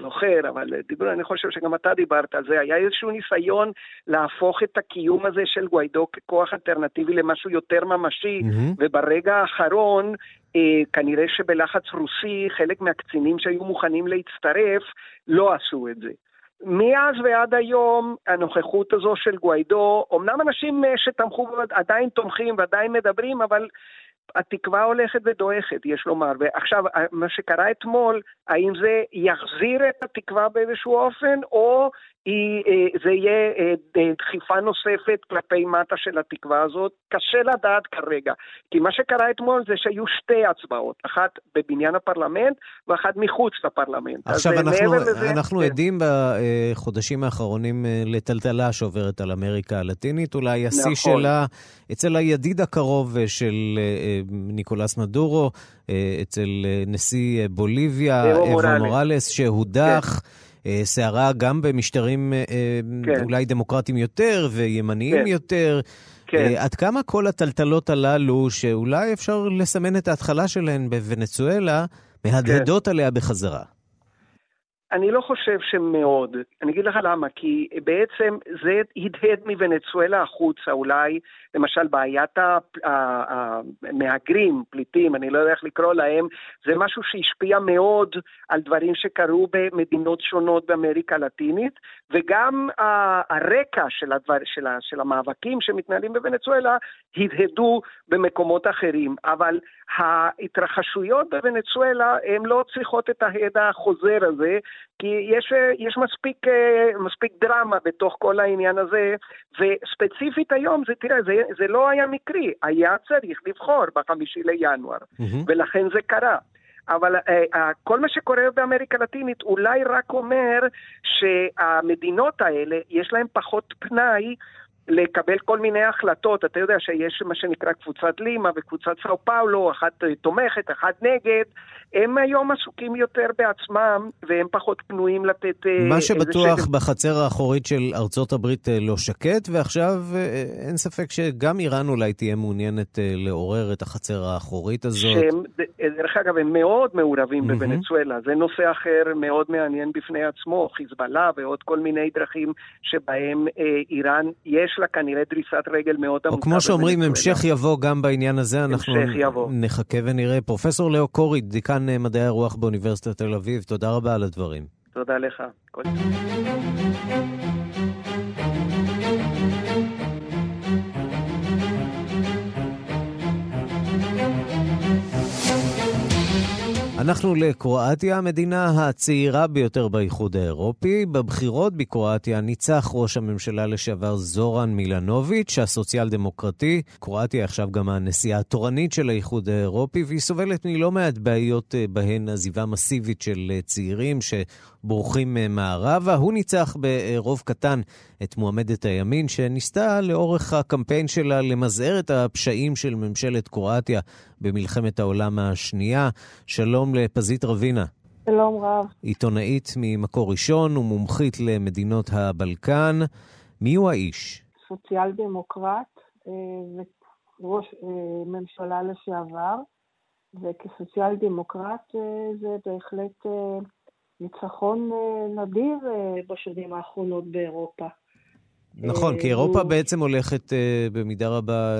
זוכר, אבל דיבר, אני חושב שגם אתה דיברת על זה, היה איזשהו ניסיון להפוך את הקיום הזה של גוויידו ככוח אלטרנטיבי למשהו יותר ממשי, mm-hmm. וברגע האחרון, אה, כנראה שבלחץ רוסי, חלק מהקצינים שהיו מוכנים להצטרף, לא עשו את זה. מאז ועד היום הנוכחות הזו של גוויידו, אמנם אנשים אה, שתמכו עדיין תומכים ועדיין מדברים, אבל התקווה הולכת ודועכת, יש לומר. ועכשיו, מה שקרה אתמול, האם זה יחזיר את התקווה באיזשהו אופן, או היא, אה, זה יהיה אה, דחיפה נוספת כלפי מטה של התקווה הזאת? קשה לדעת כרגע. כי מה שקרה אתמול זה שהיו שתי הצבעות, אחת בבניין הפרלמנט ואחת מחוץ לפרלמנט. עכשיו, אנחנו, לזה, אנחנו כן. עדים בחודשים האחרונים לטלטלה שעוברת על אמריקה הלטינית, אולי השיא נכון. שלה אצל הידיד הקרוב של ניקולס מדורו, אה, אצל אה, נשיא בוליביה, אבו מוראלס, שהודח. כן. סערה גם במשטרים כן. אולי דמוקרטיים יותר וימניים כן. יותר. כן. עד כמה כל הטלטלות הללו, שאולי אפשר לסמן את ההתחלה שלהן בוונצואלה, מהדהדות כן. עליה בחזרה? אני לא חושב שמאוד. אני אגיד לך למה, כי בעצם זה הדהד מוונצואלה החוצה אולי, למשל בעיית המהגרים, פליטים, אני לא יודע איך לקרוא להם, זה משהו שהשפיע מאוד על דברים שקרו במדינות שונות באמריקה הלטינית, וגם הרקע של, הדבר, של, של המאבקים שמתנהלים בוונצואלה הדהדו במקומות אחרים. אבל ההתרחשויות בוונצואלה הן לא צריכות את ההד החוזר הזה, כי יש, יש מספיק, מספיק דרמה בתוך כל העניין הזה, וספציפית היום, זה, תראה, זה, זה לא היה מקרי, היה צריך לבחור בחמישי לינואר, mm-hmm. ולכן זה קרה. אבל uh, כל מה שקורה באמריקה הלטינית אולי רק אומר שהמדינות האלה, יש להן פחות פנאי לקבל כל מיני החלטות. אתה יודע שיש מה שנקרא קבוצת לימה וקבוצת סאו פאולו, אחת תומכת, אחת נגד. הם היום עסוקים יותר בעצמם, והם פחות פנויים לתת... אה, מה שבטוח שגם... בחצר האחורית של ארצות הברית אה, לא שקט, ועכשיו אה, אין ספק שגם איראן אולי תהיה מעוניינת לעורר את החצר האחורית הזאת. שהם, דרך אגב, הם מאוד מעורבים mm-hmm. בוונצואלה. זה נושא אחר מאוד מעניין בפני עצמו, חיזבאללה ועוד כל מיני דרכים שבהם איראן, יש לה כנראה דריסת רגל מאוד עמוקה. או כמו שאומרים, המשך יבוא גם בעניין הזה, אנחנו נחכה ונראה. פרופסור לאו קורי, דיקן דיקן אה, מדעי הרוח באוניברסיטת תל אביב, תודה רבה על הדברים. תודה לך. כל... אנחנו לקרואטיה, המדינה הצעירה ביותר באיחוד האירופי. בבחירות בקרואטיה ניצח ראש הממשלה לשעבר זורן מילנוביץ', הסוציאל דמוקרטי. קרואטיה עכשיו גם הנשיאה התורנית של האיחוד האירופי, והיא סובלת מלא מעט בעיות אה, בהן עזיבה מסיבית של אה, צעירים ש... בורחים מערבה. הוא ניצח ברוב קטן את מועמדת הימין, שניסתה לאורך הקמפיין שלה למזער את הפשעים של ממשלת קרואטיה במלחמת העולם השנייה. שלום לפזית רבינה. שלום רב. עיתונאית ממקור ראשון ומומחית למדינות הבלקן. מי הוא האיש? סוציאל דמוקרט אה, וראש אה, ממשלה לשעבר, וכסוציאל דמוקרט אה, זה בהחלט ניצחון אה, נדיר אה, בשנים האחרונות באירופה. נכון, כי אירופה אה, בעצם הולכת במידה רבה,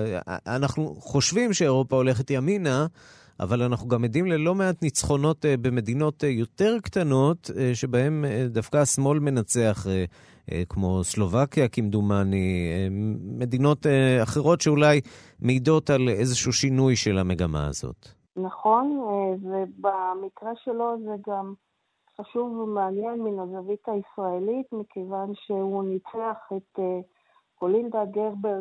אנחנו חושבים שאירופה הולכת ימינה, אבל אנחנו גם עדים ללא מעט ניצחונות במדינות יותר קטנות, שבהן דווקא השמאל מנצח, כמו סלובקיה כמדומני, מדינות אחרות שאולי מעידות על איזשהו שינוי של המגמה הזאת. נכון, ובמקרה שלו זה גם חשוב ומעניין מן הזווית הישראלית, מכיוון שהוא ניצח את אה, קולינדה גרבר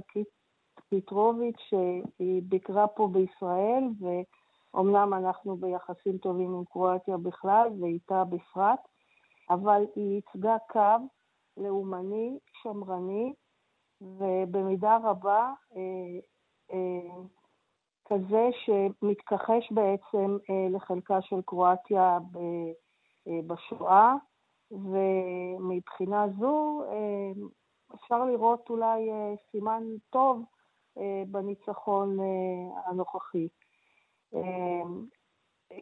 פיטרוביץ', שהיא ביקרה פה בישראל, ואומנם אנחנו ביחסים טובים עם קרואטיה בכלל ואיתה בפרט, אבל היא ייצגה קו לאומני, שמרני, ובמידה רבה אה, אה, כזה שמתכחש בעצם לחלקה של קרואטיה ב... אה, בשואה, ומבחינה זו אה, אפשר לראות אולי אה, סימן טוב בניצחון הנוכחי.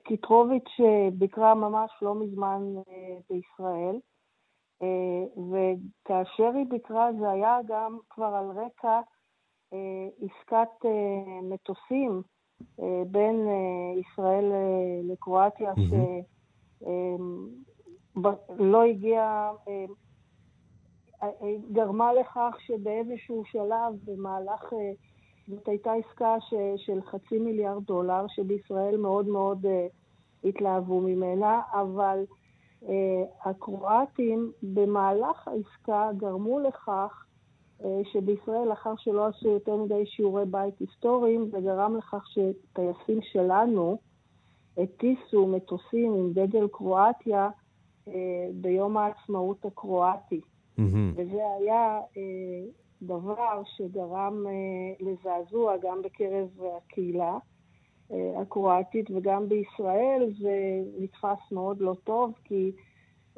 קיטרוביץ' ביקרה ממש לא מזמן בישראל, וכאשר היא ביקרה זה היה גם כבר על רקע עסקת מטוסים בין ישראל לקרואטיה, mm-hmm. אמ, לא הגיעה, אמ, גרמה לכך שבאיזשהו שלב במהלך, אה, זאת הייתה עסקה ש, של חצי מיליארד דולר, שבישראל מאוד מאוד אה, התלהבו ממנה, אבל הקרואטים במהלך העסקה גרמו לכך שבישראל, לאחר שלא עשו יותר מדי שיעורי בית היסטוריים, זה גרם לכך שטייסים שלנו, הטיסו מטוסים עם דגל קרואטיה אה, ביום העצמאות הקרואטי. Mm-hmm. וזה היה אה, דבר שגרם אה, לזעזוע גם בקרב הקהילה אה, הקרואטית וגם בישראל זה נתפס מאוד לא טוב, כי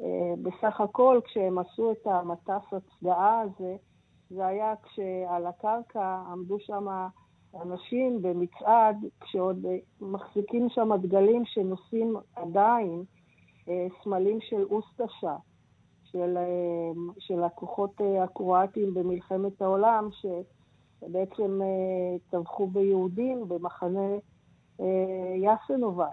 אה, בסך הכל כשהם עשו את המטס הצדעה הזה, זה היה כשעל הקרקע עמדו שם אנשים במצעד, כשעוד מחזיקים שם דגלים שנושאים עדיין אה, סמלים של אוסטשה, של, אה, של הכוחות אה, הקרואטיים במלחמת העולם, שבעצם טבחו ביהודים במחנה יאסנובץ.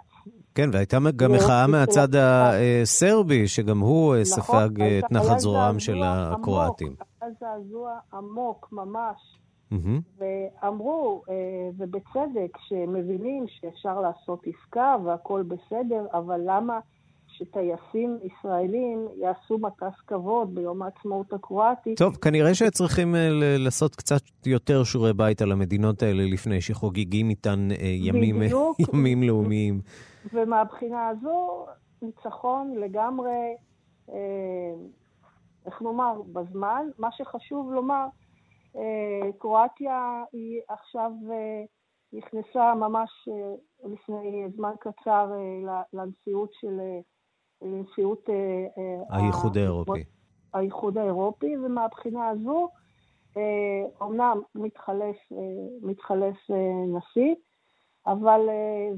כן, והייתה גם מחאה מהצד הסרבי, שגם הוא נכון, ספג את נחת זרועם של הקרואטים. היה זעזוע עמוק ממש Mm-hmm. ואמרו, אה, ובצדק, שמבינים שאפשר לעשות עסקה והכול בסדר, אבל למה שטייסים ישראלים יעשו מטס כבוד ביום העצמאות הקרואטי? טוב, כנראה שצריכים אה, לעשות קצת יותר שיעורי בית על המדינות האלה לפני שחוגגים איתן אה, ימים, [laughs] ימים לאומיים. ומהבחינה הזו, ניצחון לגמרי, איך נאמר, בזמן. מה שחשוב לומר, קרואטיה היא עכשיו נכנסה ממש לפני זמן קצר לנשיאות של... לנשיאות... האיחוד האירופי. האיחוד האירופי, ומהבחינה הזו, אומנם מתחלף, מתחלף נשיא, אבל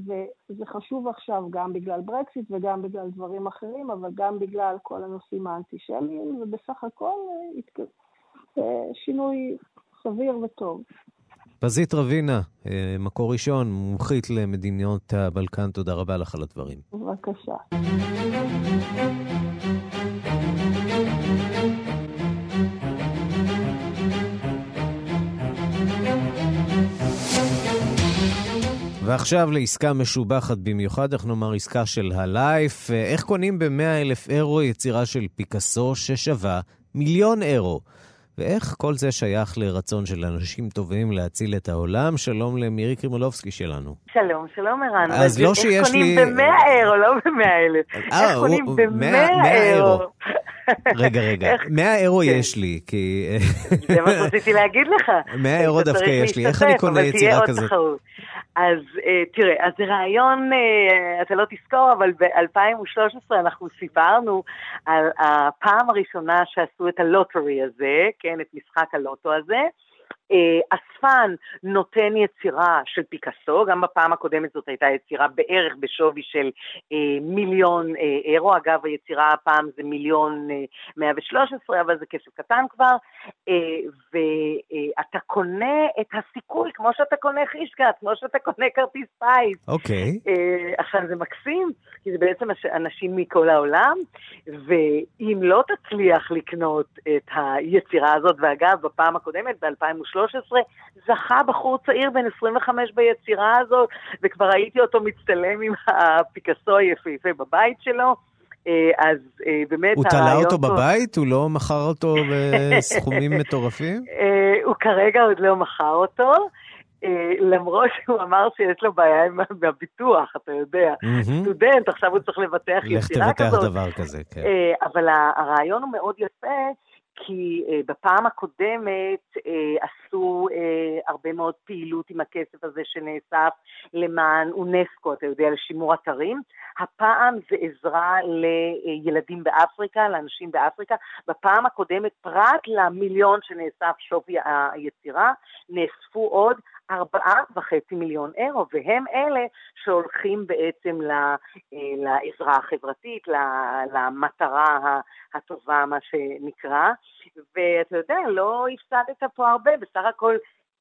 זה, זה חשוב עכשיו גם בגלל ברקסיט וגם בגלל דברים אחרים, אבל גם בגלל כל הנושאים האנטישמיים, ובסך הכל שינוי סביר וטוב. פזית רבינה, מקור ראשון, מומחית למדינות הבלקן, תודה רבה לך על הדברים. בבקשה. ועכשיו לעסקה משובחת במיוחד, איך נאמר עסקה של הלייף. איך קונים ב-100 אלף אירו יצירה של פיקאסו ששווה מיליון אירו? ואיך כל זה שייך לרצון של אנשים טובים להציל את העולם? שלום למירי קרימולובסקי שלנו. שלום, שלום ערן. אז לא שיש לי... איך קונים ב-100 אירו, לא ב-100 אלף. איך קונים ב-100 אירו. [laughs] רגע, רגע, 100 אירו יש לי, כי... זה מה שרציתי להגיד לך. [laughs] 100 אירו דווקא יש לי, איך אני קונה יצירה כזאת? אז uh, תראה, אז זה רעיון, uh, אתה לא תזכור, אבל ב-2013 אנחנו סיפרנו על הפעם הראשונה שעשו את הלוטרי הזה, כן, את משחק הלוטו הזה. אה, אספן נותן יצירה של פיקאסו, גם בפעם הקודמת זאת הייתה יצירה בערך בשווי של אה, מיליון אה, אירו, אגב היצירה הפעם זה מיליון אה, 113, אבל זה כסף קטן כבר, ואתה קונה את הסיכוי כמו שאתה קונה חישקה, כמו שאתה קונה כרטיס פיס. אוקיי. Okay. עכשיו זה מקסים, כי זה בעצם אנשים מכל העולם, ואם לא תצליח לקנות את היצירה הזאת, ואגב בפעם הקודמת, ב-2013, זכה בחור צעיר בן 25 ביצירה הזאת, וכבר ראיתי אותו מצטלם עם הפיקאסו היפהפה בבית שלו. אז באמת הוא תלה אותו בבית? הוא לא מכר אותו בסכומים מטורפים? [laughs] הוא כרגע עוד לא מכר אותו. למרות שהוא אמר שיש לו בעיה עם הביטוח, אתה יודע. סטודנט, עכשיו הוא צריך לבטח יצירה כזאת. לך תבטח דבר כזה, כן. אבל הרעיון הוא מאוד יפה, כי uh, בפעם הקודמת uh, עשו uh, הרבה מאוד פעילות עם הכסף הזה שנאסף למען אונסקו, אתה יודע, לשימור אתרים. הפעם זה עזרה לילדים באפריקה, לאנשים באפריקה. בפעם הקודמת, פרט למיליון שנאסף שווי היצירה, נאספו עוד ארבעה וחצי מיליון אירו, והם אלה שהולכים בעצם לעזרה החברתית, למטרה הטובה, מה שנקרא. ואתה יודע, לא הפסדת פה הרבה, בסך הכל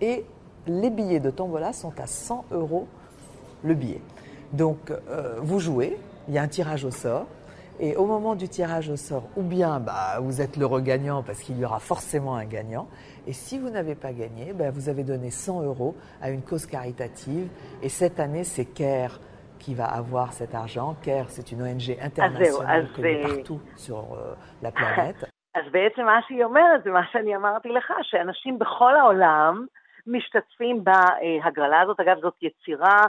Et les billets de tombola sont à 100 euros le billet. Donc euh, vous jouez, il y a un tirage au sort. Et au moment du tirage au sort, ou bien bah, vous êtes l'heureux gagnant parce qu'il y aura forcément un gagnant. Et si vous n'avez pas gagné, bah, vous avez donné 100 euros à une cause caritative. Et cette année, c'est CARE qui va avoir cet argent. CARE, c'est une ONG internationale connue partout sur euh, la planète. אז בעצם מה שהיא אומרת זה מה שאני אמרתי לך, שאנשים בכל העולם משתתפים בהגרלה הזאת. אגב, זאת יצירה,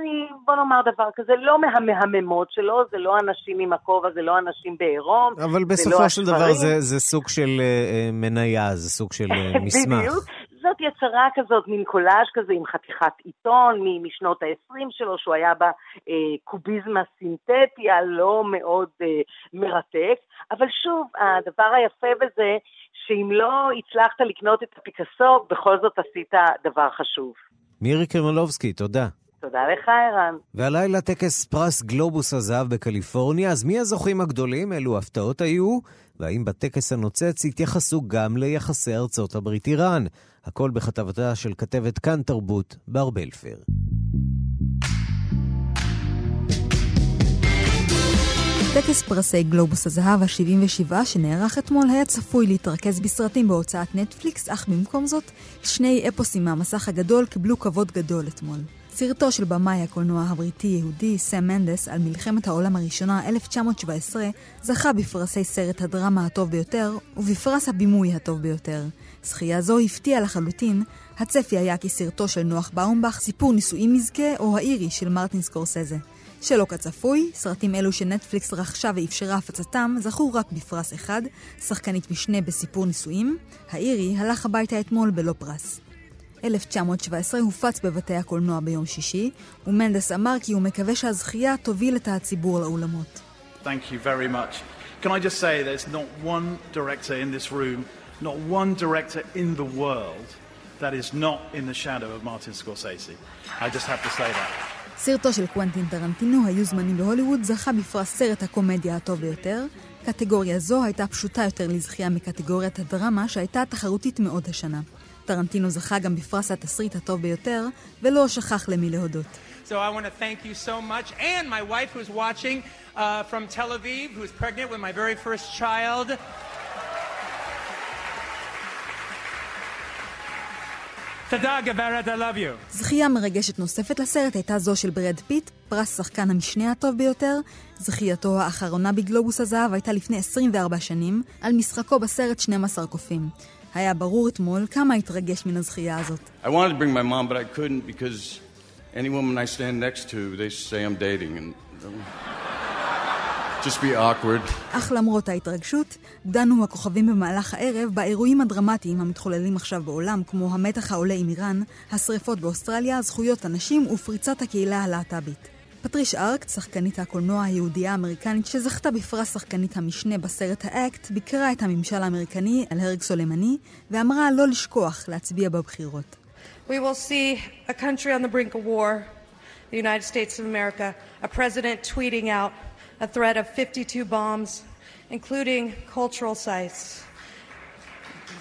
אני, בוא נאמר דבר כזה, לא מהמהממות שלו, זה לא אנשים עם הכובע, זה לא אנשים בעירום, אבל בסופו לא של דבר זה, זה סוג של uh, מניה, זה סוג של [laughs] uh, מסמך. בדיוק. זאת יצרה כזאת, מין קולאז' כזה עם חתיכת עיתון משנות ה-20 שלו, שהוא היה בקוביזם הסינתטי הלא מאוד מרתק. אבל שוב, הדבר היפה בזה, שאם לא הצלחת לקנות את הפיקאסו, בכל זאת עשית דבר חשוב. מירי קרמלובסקי, תודה. תודה לך, ערן. והלילה טקס פרס גלובוס הזהב בקליפורניה, אז מי הזוכים הגדולים? אילו הפתעות היו? והאם בטקס הנוצץ התייחסו גם ליחסי ארצות הברית-איראן? הכל בכתבתה של כתבת כאן תרבות, בר בלפר. טקס פרסי גלובוס הזהב ה-77 שנערך אתמול היה צפוי להתרכז בסרטים בהוצאת נטפליקס, אך במקום זאת, שני אפוסים מהמסך הגדול קיבלו כבוד גדול אתמול. סרטו של במאי הקולנוע הבריטי-יהודי סם מנדס על מלחמת העולם הראשונה 1917 זכה בפרסי סרט הדרמה הטוב ביותר ובפרס הבימוי הטוב ביותר. זכייה זו הפתיעה לחלוטין, הצפי היה כי סרטו של נוח באומבך, סיפור נישואים מזכה או האירי של מרטין סקורסזה. שלא כצפוי, סרטים אלו שנטפליקס רכשה ואפשרה הפצתם זכו רק בפרס אחד, שחקנית משנה בסיפור נישואים, האירי הלך הביתה אתמול בלא פרס. 1917 הופץ בבתי הקולנוע ביום שישי, ומנדס אמר כי הוא מקווה שהזכייה תוביל את הציבור לאולמות. That is not in the shadow of Martin Scorsese. I just have to say that. סרטו של קוונטין טרנטינו, היו זמנים בהוליווד, זכה בפרס סרט הקומדיה הטוב ביותר. קטגוריה זו הייתה פשוטה יותר לזכייה מקטגוריית הדרמה, שהייתה תחרותית מאוד השנה. טרנטינו זכה גם בפרס התסריט הטוב ביותר, ולא שכח למי להודות. So I want to thank you so much, and my wife who's watching uh, from Tel Aviv, who's pregnant with my very first child. תודה גברת, I love you. זכייה מרגשת נוספת לסרט הייתה זו של ברד פיט, פרס שחקן המשנה הטוב ביותר. זכייתו האחרונה בגלובוס הזהב הייתה לפני 24 שנים, על משחקו בסרט 12 קופים. היה ברור אתמול כמה התרגש מן הזכייה הזאת. I wanted to bring my mom, but I couldn't because any woman I stand next to, they say I'm dating and... just be awkward. אך למרות ההתרגשות, דנו הכוכבים במהלך הערב באירועים הדרמטיים המתחוללים עכשיו בעולם, כמו המתח העולה עם איראן, השרפות באוסטרליה, זכויות הנשים ופריצת הקהילה הלהט"בית. פטריש ארקט, שחקנית הקולנוע היהודייה האמריקנית שזכתה בפרס שחקנית המשנה בסרט האקט, ביקרה את הממשל האמריקני על הרג סולימני, ואמרה לא לשכוח להצביע בבחירות. We will see a country on the brink of war, the United States of America, a president tweeting out a threat of 52 bombs, including cultural sites.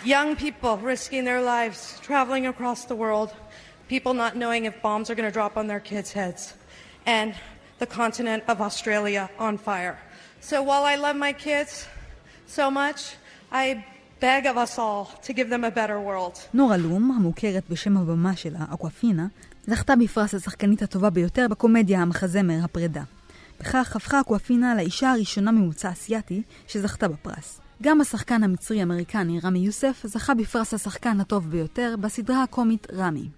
Young people risking their lives, traveling across the world, people not knowing if bombs are going to drop on their kids' heads, and the continent of Australia on fire. So while I love my kids so much, I beg of us all to give them a better world. נורה לום, המוכרת בשם הבמה שלה, אקוואפינה, זכתה בפרס השחקנית הטובה ביותר בקומדיה המחזמר הפרידה. בכך הפכה אקוואפינה לאישה הראשונה ממוצא אסייתי שזכתה בפרס. גם השחקן המצרי-אמריקני רמי יוסף זכה בפרס השחקן הטוב ביותר בסדרה הקומית רמי.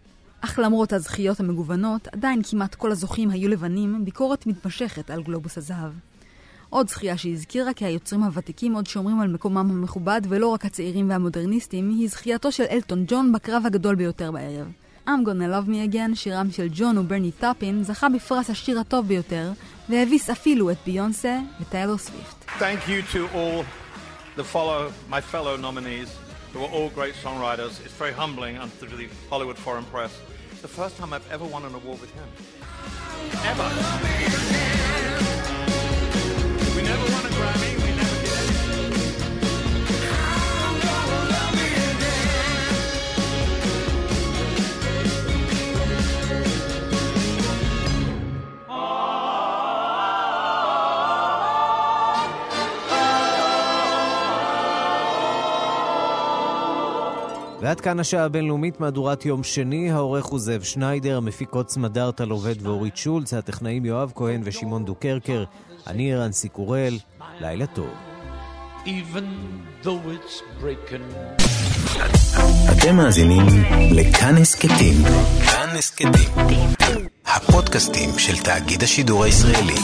אך למרות הזכיות המגוונות, עדיין כמעט כל הזוכים היו לבנים, ביקורת מתמשכת על גלובוס הזהב. עוד זכייה שהזכירה כי היוצרים הוותיקים עוד שומרים על מקומם המכובד ולא רק הצעירים והמודרניסטים, היא זכייתו של אלטון ג'ון בקרב הגדול ביותר בערב. I'm gonna love me again, שירם של ג'ון וברני טאפין, זכה בפרס השיר הטוב ביותר, והביס אפילו את ביונסה וטיילור סוויפט. Thank you to all the follow, my fellow nominees, who are all great songwriters. It's very humbling and to the Hollywood Foreign Press. It's the first time I've ever won an award with him. Ever. We never won a Grammy. ועד כאן השעה הבינלאומית, מהדורת יום שני, העורך הוא זאב שניידר, המפיקות סמדארטה לובד ואורית שולץ, הטכנאים יואב כהן ושמעון דוקרקר, אני רנסי קורל, לילה טוב. אתם מאזינים לכאן הסכתים. כאן הסכתים. הפודקאסטים של תאגיד השידור הישראלי.